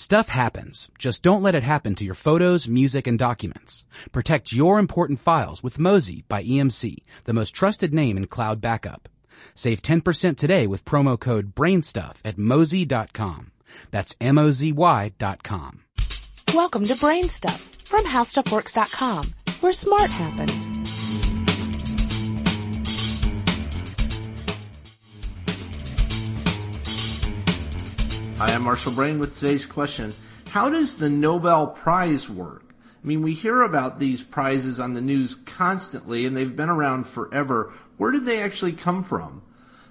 Stuff happens. Just don't let it happen to your photos, music, and documents. Protect your important files with Mozy by EMC, the most trusted name in cloud backup. Save 10% today with promo code BRAINSTUFF at mozy.com. That's M-O-Z-Y dot com. Welcome to Brain Stuff from HowStuffWorks.com, where smart happens. Hi, I'm Marshall Brain with today's question. How does the Nobel Prize work? I mean, we hear about these prizes on the news constantly and they've been around forever. Where did they actually come from?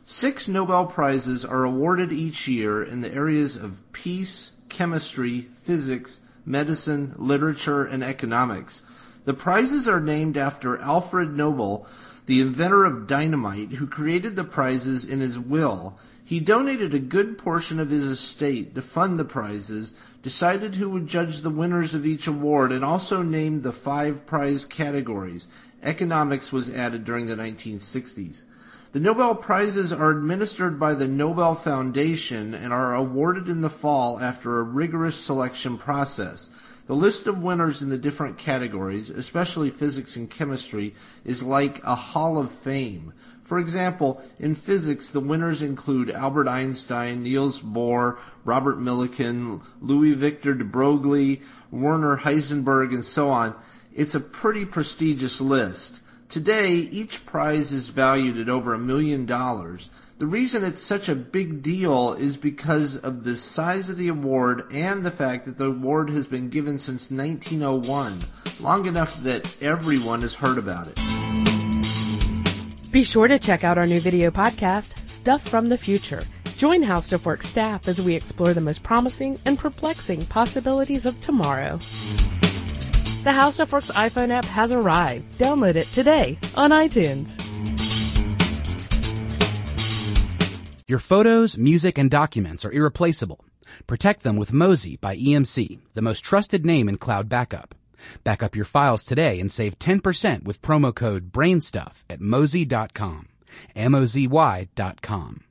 Six Nobel Prizes are awarded each year in the areas of peace, chemistry, physics, medicine, literature, and economics. The prizes are named after Alfred Nobel, the inventor of dynamite, who created the prizes in his will. He donated a good portion of his estate to fund the prizes, decided who would judge the winners of each award, and also named the five prize categories. Economics was added during the 1960s. The Nobel Prizes are administered by the Nobel Foundation and are awarded in the fall after a rigorous selection process. The list of winners in the different categories, especially physics and chemistry, is like a hall of fame. For example, in physics, the winners include Albert Einstein, Niels Bohr, Robert Millikan, Louis Victor de Broglie, Werner Heisenberg, and so on. It's a pretty prestigious list. Today, each prize is valued at over a million dollars. The reason it's such a big deal is because of the size of the award and the fact that the award has been given since 1901, long enough that everyone has heard about it. Be sure to check out our new video podcast, Stuff from the Future. Join HowStuffWorks staff as we explore the most promising and perplexing possibilities of tomorrow. The HowStuffWorks iPhone app has arrived. Download it today on iTunes. Your photos, music, and documents are irreplaceable. Protect them with Mozy by EMC, the most trusted name in cloud backup. Back up your files today and save 10% with promo code BRAINSTUFF at mozy.com. M-O-Z-Y dot com.